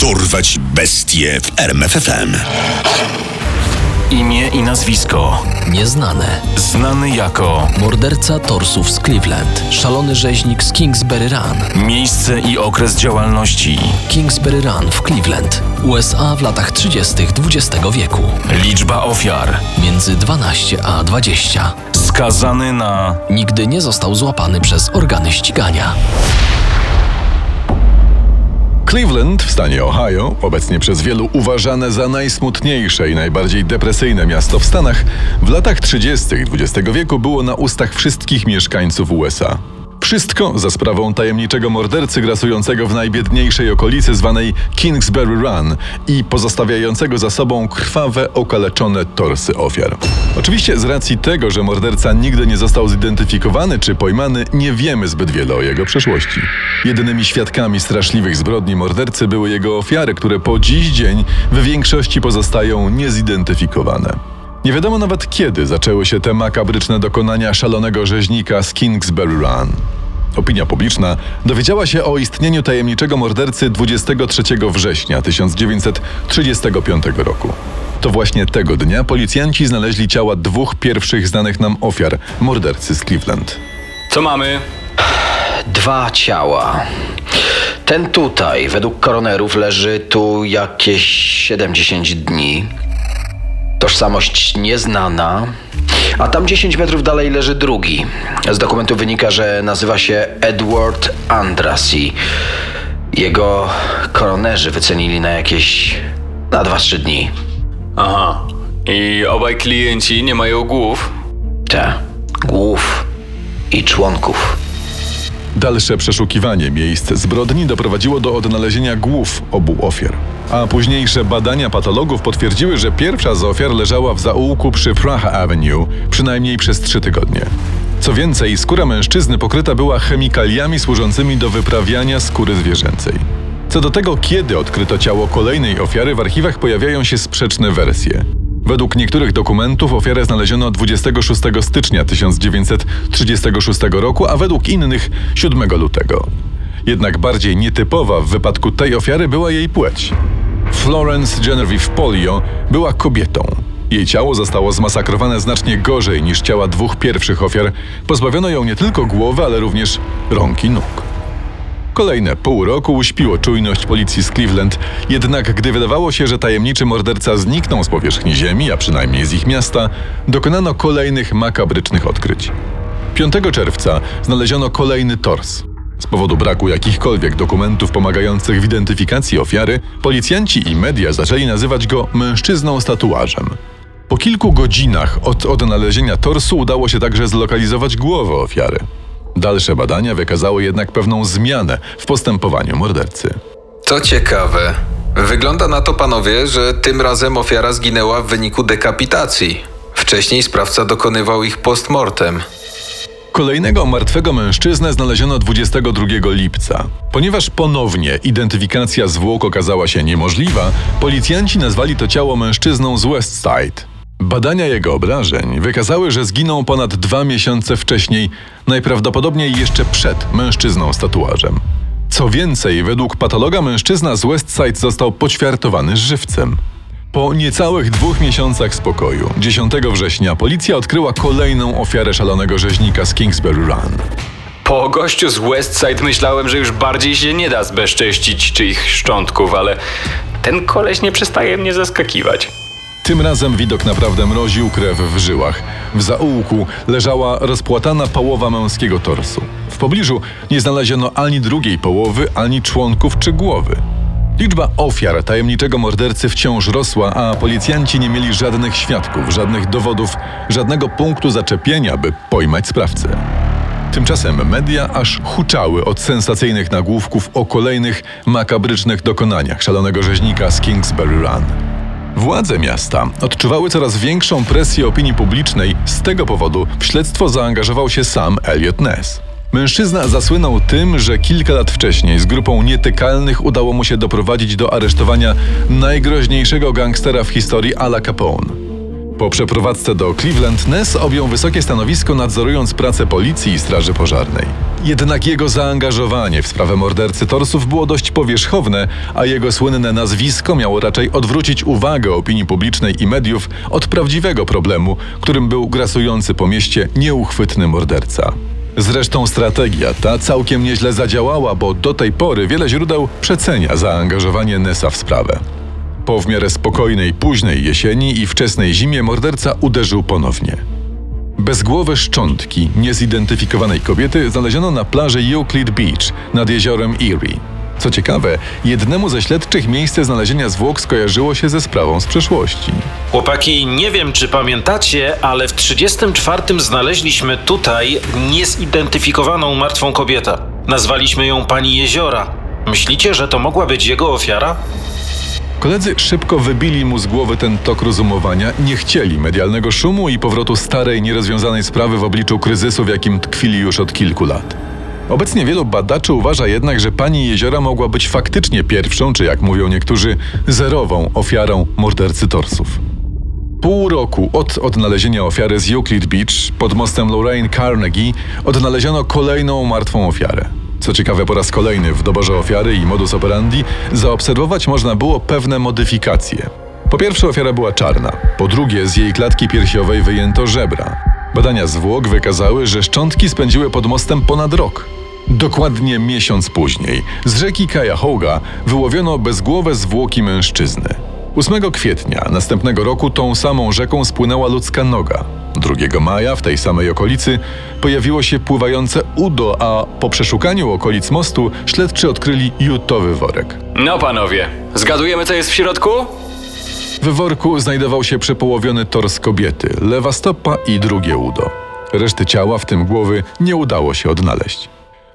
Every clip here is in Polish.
Dorwać bestie w RMFFM. Imię i nazwisko. Nieznane. Znany jako Morderca torsów z Cleveland. Szalony rzeźnik z Kingsbury Run. miejsce i okres działalności. Kingsbury Run w Cleveland. USA w latach 30. XX wieku. Liczba ofiar. Między 12 a 20. Skazany na Nigdy nie został złapany przez organy ścigania. Cleveland w stanie Ohio, obecnie przez wielu uważane za najsmutniejsze i najbardziej depresyjne miasto w Stanach, w latach 30. XX wieku było na ustach wszystkich mieszkańców USA. Wszystko za sprawą tajemniczego mordercy grasującego w najbiedniejszej okolicy zwanej Kingsbury Run i pozostawiającego za sobą krwawe, okaleczone torsy ofiar. Oczywiście z racji tego, że morderca nigdy nie został zidentyfikowany czy pojmany, nie wiemy zbyt wiele o jego przeszłości. Jedynymi świadkami straszliwych zbrodni mordercy były jego ofiary, które po dziś dzień w większości pozostają niezidentyfikowane. Nie wiadomo nawet kiedy zaczęły się te makabryczne dokonania szalonego rzeźnika z Kingsbury Run. Opinia publiczna dowiedziała się o istnieniu tajemniczego mordercy 23 września 1935 roku. To właśnie tego dnia policjanci znaleźli ciała dwóch pierwszych znanych nam ofiar mordercy z Cleveland. Co mamy? Dwa ciała. Ten tutaj, według koronerów, leży tu jakieś 70 dni. Tożsamość nieznana. A tam 10 metrów dalej leży drugi. Z dokumentu wynika, że nazywa się Edward Andrassy. Jego koronerzy wycenili na jakieś. na 2-3 dni. Aha. I obaj klienci nie mają głów? Te. Głów i członków. Dalsze przeszukiwanie miejsc zbrodni doprowadziło do odnalezienia głów obu ofiar. A późniejsze badania patologów potwierdziły, że pierwsza z ofiar leżała w zaułku przy Praha Avenue przynajmniej przez trzy tygodnie. Co więcej, skóra mężczyzny pokryta była chemikaliami służącymi do wyprawiania skóry zwierzęcej. Co do tego, kiedy odkryto ciało kolejnej ofiary, w archiwach pojawiają się sprzeczne wersje. Według niektórych dokumentów ofiarę znaleziono 26 stycznia 1936 roku, a według innych 7 lutego. Jednak bardziej nietypowa w wypadku tej ofiary była jej płeć. Florence Genevieve Polio była kobietą. Jej ciało zostało zmasakrowane znacznie gorzej niż ciała dwóch pierwszych ofiar. Pozbawiono ją nie tylko głowy, ale również rąk i nóg. Kolejne pół roku uśpiło czujność policji z Cleveland, jednak gdy wydawało się, że tajemniczy morderca zniknął z powierzchni ziemi, a przynajmniej z ich miasta, dokonano kolejnych makabrycznych odkryć. 5 czerwca znaleziono kolejny tors. Z powodu braku jakichkolwiek dokumentów pomagających w identyfikacji ofiary, policjanci i media zaczęli nazywać go mężczyzną z tatuażem. Po kilku godzinach od odnalezienia torsu udało się także zlokalizować głowę ofiary. Dalsze badania wykazały jednak pewną zmianę w postępowaniu mordercy. To ciekawe. Wygląda na to, panowie, że tym razem ofiara zginęła w wyniku dekapitacji. Wcześniej sprawca dokonywał ich postmortem. Kolejnego martwego mężczyznę znaleziono 22 lipca. Ponieważ ponownie identyfikacja zwłok okazała się niemożliwa, policjanci nazwali to ciało mężczyzną z West Side. Badania jego obrażeń wykazały, że zginął ponad dwa miesiące wcześniej, najprawdopodobniej jeszcze przed mężczyzną z tatuażem. Co więcej, według patologa mężczyzna z West Side został poćwiartowany żywcem. Po niecałych dwóch miesiącach spokoju, 10 września, policja odkryła kolejną ofiarę szalonego rzeźnika z Kingsbury Run. Po gościu z Westside myślałem, że już bardziej się nie da zbezcześcić czyich szczątków, ale ten koleś nie przestaje mnie zaskakiwać. Tym razem widok naprawdę mroził krew w żyłach. W zaułku leżała rozpłatana połowa męskiego torsu. W pobliżu nie znaleziono ani drugiej połowy, ani członków czy głowy. Liczba ofiar tajemniczego mordercy wciąż rosła, a policjanci nie mieli żadnych świadków, żadnych dowodów, żadnego punktu zaczepienia, by pojmać sprawcę. Tymczasem media aż huczały od sensacyjnych nagłówków o kolejnych makabrycznych dokonaniach szalonego rzeźnika z Kingsbury Run. Władze miasta odczuwały coraz większą presję opinii publicznej. Z tego powodu w śledztwo zaangażował się sam Elliot Ness. Mężczyzna zasłynął tym, że kilka lat wcześniej z grupą nietykalnych udało mu się doprowadzić do aresztowania najgroźniejszego gangstera w historii Ala Capone. Po przeprowadzce do Cleveland Ness objął wysokie stanowisko nadzorując pracę policji i straży pożarnej. Jednak jego zaangażowanie w sprawę mordercy torsów było dość powierzchowne, a jego słynne nazwisko miało raczej odwrócić uwagę opinii publicznej i mediów od prawdziwego problemu, którym był grasujący po mieście nieuchwytny morderca. Zresztą strategia ta całkiem nieźle zadziałała, bo do tej pory wiele źródeł przecenia zaangażowanie Nessa w sprawę. Po w miarę spokojnej późnej jesieni i wczesnej zimie morderca uderzył ponownie. Bezgłowe szczątki niezidentyfikowanej kobiety znaleziono na plaży Euclid Beach nad jeziorem Erie. Co ciekawe, jednemu ze śledczych miejsce znalezienia zwłok skojarzyło się ze sprawą z przeszłości. Chłopaki, nie wiem czy pamiętacie, ale w 34 znaleźliśmy tutaj niezidentyfikowaną martwą kobietę. Nazwaliśmy ją Pani Jeziora. Myślicie, że to mogła być jego ofiara? Koledzy szybko wybili mu z głowy ten tok rozumowania, nie chcieli medialnego szumu i powrotu starej, nierozwiązanej sprawy w obliczu kryzysu, w jakim tkwili już od kilku lat. Obecnie wielu badaczy uważa jednak, że pani Jeziora mogła być faktycznie pierwszą, czy jak mówią niektórzy, zerową ofiarą mordercy torsów. Pół roku od odnalezienia ofiary z Euclid Beach pod mostem Lorraine Carnegie odnaleziono kolejną martwą ofiarę. Co ciekawe, po raz kolejny w doborze ofiary i modus operandi zaobserwować można było pewne modyfikacje. Po pierwsze, ofiara była czarna. Po drugie, z jej klatki piersiowej wyjęto żebra. Badania zwłok wykazały, że szczątki spędziły pod mostem ponad rok. Dokładnie miesiąc później z rzeki Cuyahoga wyłowiono bezgłowe zwłoki mężczyzny. 8 kwietnia następnego roku tą samą rzeką spłynęła ludzka noga. 2 maja w tej samej okolicy pojawiło się pływające udo, a po przeszukaniu okolic mostu śledczy odkryli jutowy worek. No panowie, zgadujemy co jest w środku? W worku znajdował się przepołowiony tors kobiety, lewa stopa i drugie udo. Reszty ciała, w tym głowy, nie udało się odnaleźć.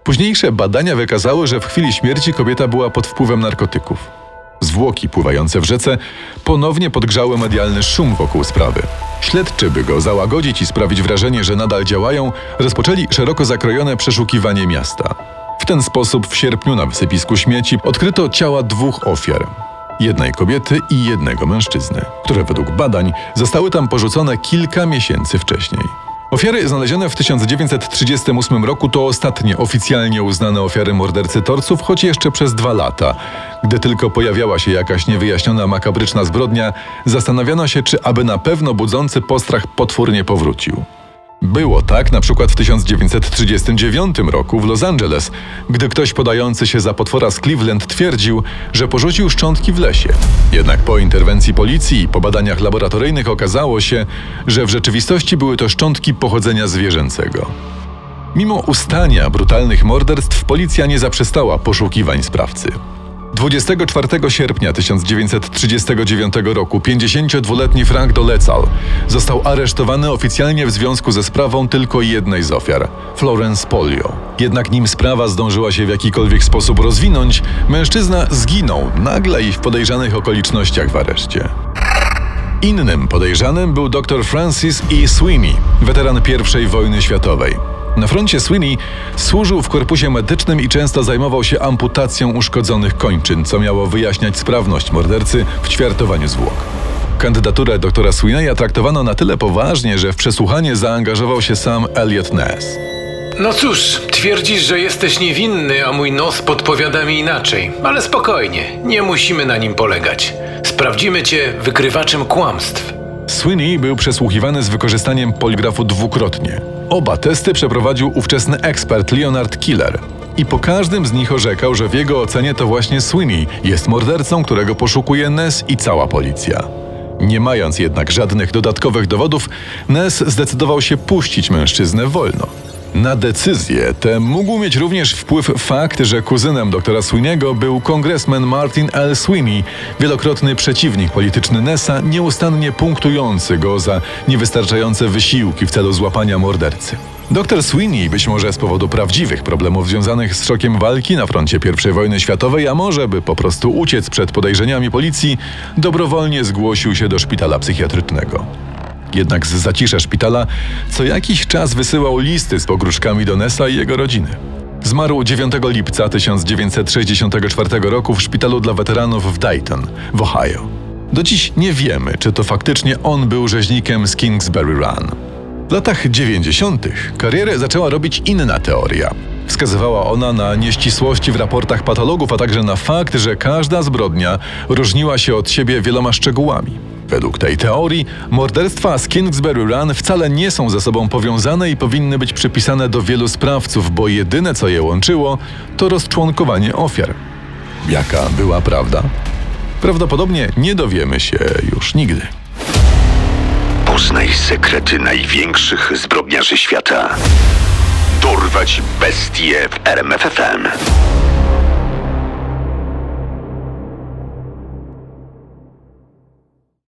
Późniejsze badania wykazały, że w chwili śmierci kobieta była pod wpływem narkotyków. Zwłoki pływające w rzece ponownie podgrzały medialny szum wokół sprawy. Śledczy, by go załagodzić i sprawić wrażenie, że nadal działają, rozpoczęli szeroko zakrojone przeszukiwanie miasta. W ten sposób w sierpniu na wysypisku śmieci odkryto ciała dwóch ofiar. Jednej kobiety i jednego mężczyzny, które według badań zostały tam porzucone kilka miesięcy wcześniej. Ofiary znalezione w 1938 roku to ostatnie oficjalnie uznane ofiary mordercy torców, choć jeszcze przez dwa lata. Gdy tylko pojawiała się jakaś niewyjaśniona makabryczna zbrodnia, zastanawiano się, czy aby na pewno budzący postrach potwór nie powrócił. Było tak na przykład w 1939 roku w Los Angeles, gdy ktoś podający się za potwora z Cleveland twierdził, że porzucił szczątki w lesie. Jednak po interwencji policji i po badaniach laboratoryjnych okazało się, że w rzeczywistości były to szczątki pochodzenia zwierzęcego. Mimo ustania brutalnych morderstw, policja nie zaprzestała poszukiwań sprawcy. 24 sierpnia 1939 roku 52-letni Frank Dolecal został aresztowany oficjalnie w związku ze sprawą tylko jednej z ofiar Florence Polio. Jednak nim sprawa zdążyła się w jakikolwiek sposób rozwinąć, mężczyzna zginął nagle i w podejrzanych okolicznościach w areszcie. Innym podejrzanym był dr Francis E. Sweeney, weteran I wojny światowej. Na froncie Sweeney służył w korpusie medycznym i często zajmował się amputacją uszkodzonych kończyn, co miało wyjaśniać sprawność mordercy w ćwiartowaniu zwłok. Kandydaturę doktora Sweeneya traktowano na tyle poważnie, że w przesłuchanie zaangażował się sam Elliot Ness. No cóż, twierdzisz, że jesteś niewinny, a mój nos podpowiada mi inaczej. Ale spokojnie, nie musimy na nim polegać. Sprawdzimy cię wykrywaczem kłamstw. Sweeney był przesłuchiwany z wykorzystaniem poligrafu dwukrotnie. Oba testy przeprowadził ówczesny ekspert Leonard Killer. I po każdym z nich orzekał, że w jego ocenie to właśnie Sweeney jest mordercą, którego poszukuje Ness i cała policja. Nie mając jednak żadnych dodatkowych dowodów, Ness zdecydował się puścić mężczyznę wolno. Na decyzję tę mógł mieć również wpływ fakt, że kuzynem doktora Sweeney'ego był kongresmen Martin L. Sweeney, wielokrotny przeciwnik polityczny Nessa, nieustannie punktujący go za niewystarczające wysiłki w celu złapania mordercy. Dr Sweeney, być może z powodu prawdziwych problemów związanych z szokiem walki na froncie I wojny światowej, a może by po prostu uciec przed podejrzeniami policji, dobrowolnie zgłosił się do szpitala psychiatrycznego. Jednak z zacisza szpitala co jakiś czas wysyłał listy z pogróżkami do Nessa i jego rodziny. Zmarł 9 lipca 1964 roku w szpitalu dla weteranów w Dayton, w Ohio. Do dziś nie wiemy, czy to faktycznie on był rzeźnikiem z Kingsbury Run. W latach 90. karierę zaczęła robić inna teoria. Wskazywała ona na nieścisłości w raportach patologów, a także na fakt, że każda zbrodnia różniła się od siebie wieloma szczegółami. Według tej teorii morderstwa z Kingsbury Run wcale nie są ze sobą powiązane i powinny być przypisane do wielu sprawców, bo jedyne co je łączyło to rozczłonkowanie ofiar. Jaka była prawda? Prawdopodobnie nie dowiemy się już nigdy. Poznaj sekrety największych zbrodniarzy świata. Dorwać bestie w RMFFM.